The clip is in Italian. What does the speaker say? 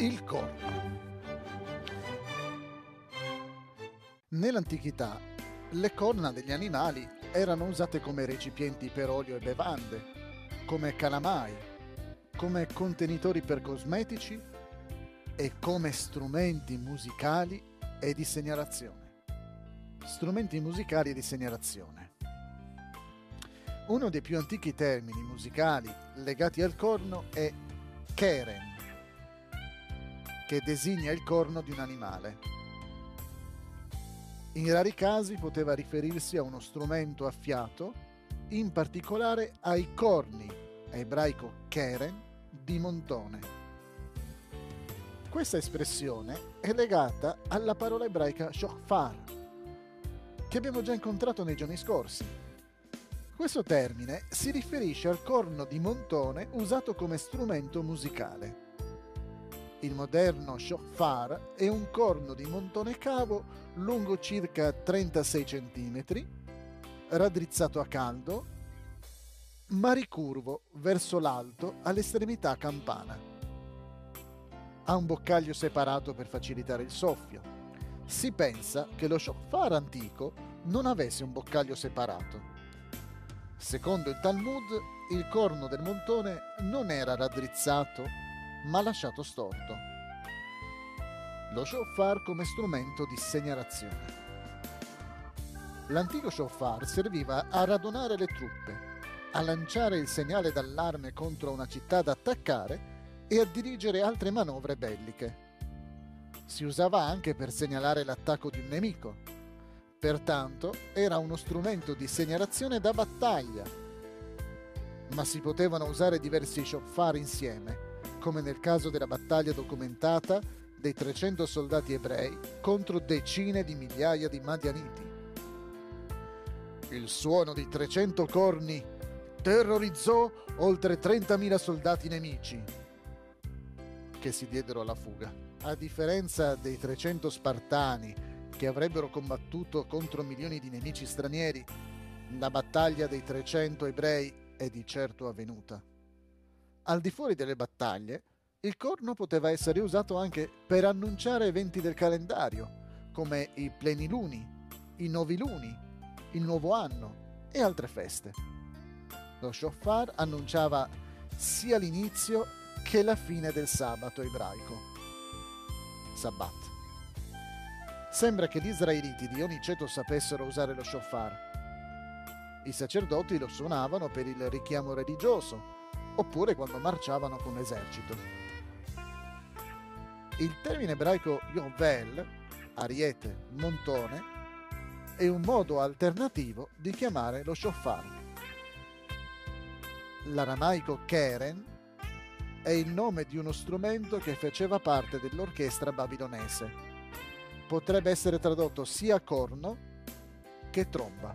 Il corno. Nell'antichità le corna degli animali erano usate come recipienti per olio e bevande, come calamai, come contenitori per cosmetici e come strumenti musicali e di segnalazione. Strumenti musicali e di segnalazione. Uno dei più antichi termini musicali legati al corno è keren, che designa il corno di un animale. In rari casi poteva riferirsi a uno strumento a fiato, in particolare ai corni, ebraico keren, di montone. Questa espressione è legata alla parola ebraica shofar, che abbiamo già incontrato nei giorni scorsi. Questo termine si riferisce al corno di montone usato come strumento musicale. Il moderno shofar è un corno di montone cavo lungo circa 36 cm, raddrizzato a caldo, ma ricurvo verso l'alto all'estremità campana. Ha un boccaglio separato per facilitare il soffio. Si pensa che lo shofar antico non avesse un boccaglio separato. Secondo il Talmud, il corno del montone non era raddrizzato ma lasciato storto. Lo shofar come strumento di segnalazione. L'antico shofar serviva a radunare le truppe, a lanciare il segnale d'allarme contro una città da attaccare e a dirigere altre manovre belliche. Si usava anche per segnalare l'attacco di un nemico. Pertanto era uno strumento di segnalazione da battaglia. Ma si potevano usare diversi shofar insieme come nel caso della battaglia documentata dei 300 soldati ebrei contro decine di migliaia di Madianiti. Il suono di 300 corni terrorizzò oltre 30.000 soldati nemici che si diedero alla fuga. A differenza dei 300 spartani che avrebbero combattuto contro milioni di nemici stranieri, la battaglia dei 300 ebrei è di certo avvenuta. Al di fuori delle battaglie, il corno poteva essere usato anche per annunciare eventi del calendario, come i pleniluni, i noviluni, il nuovo anno e altre feste. Lo shofar annunciava sia l'inizio che la fine del sabato ebraico. Sabbat. Sembra che gli israeliti di ogni ceto sapessero usare lo shofar. I sacerdoti lo suonavano per il richiamo religioso, oppure quando marciavano con l'esercito. Il termine ebraico Yovel, ariete, montone, è un modo alternativo di chiamare lo shofar. L'aramaico keren è il nome di uno strumento che faceva parte dell'orchestra babilonese. Potrebbe essere tradotto sia corno che tromba.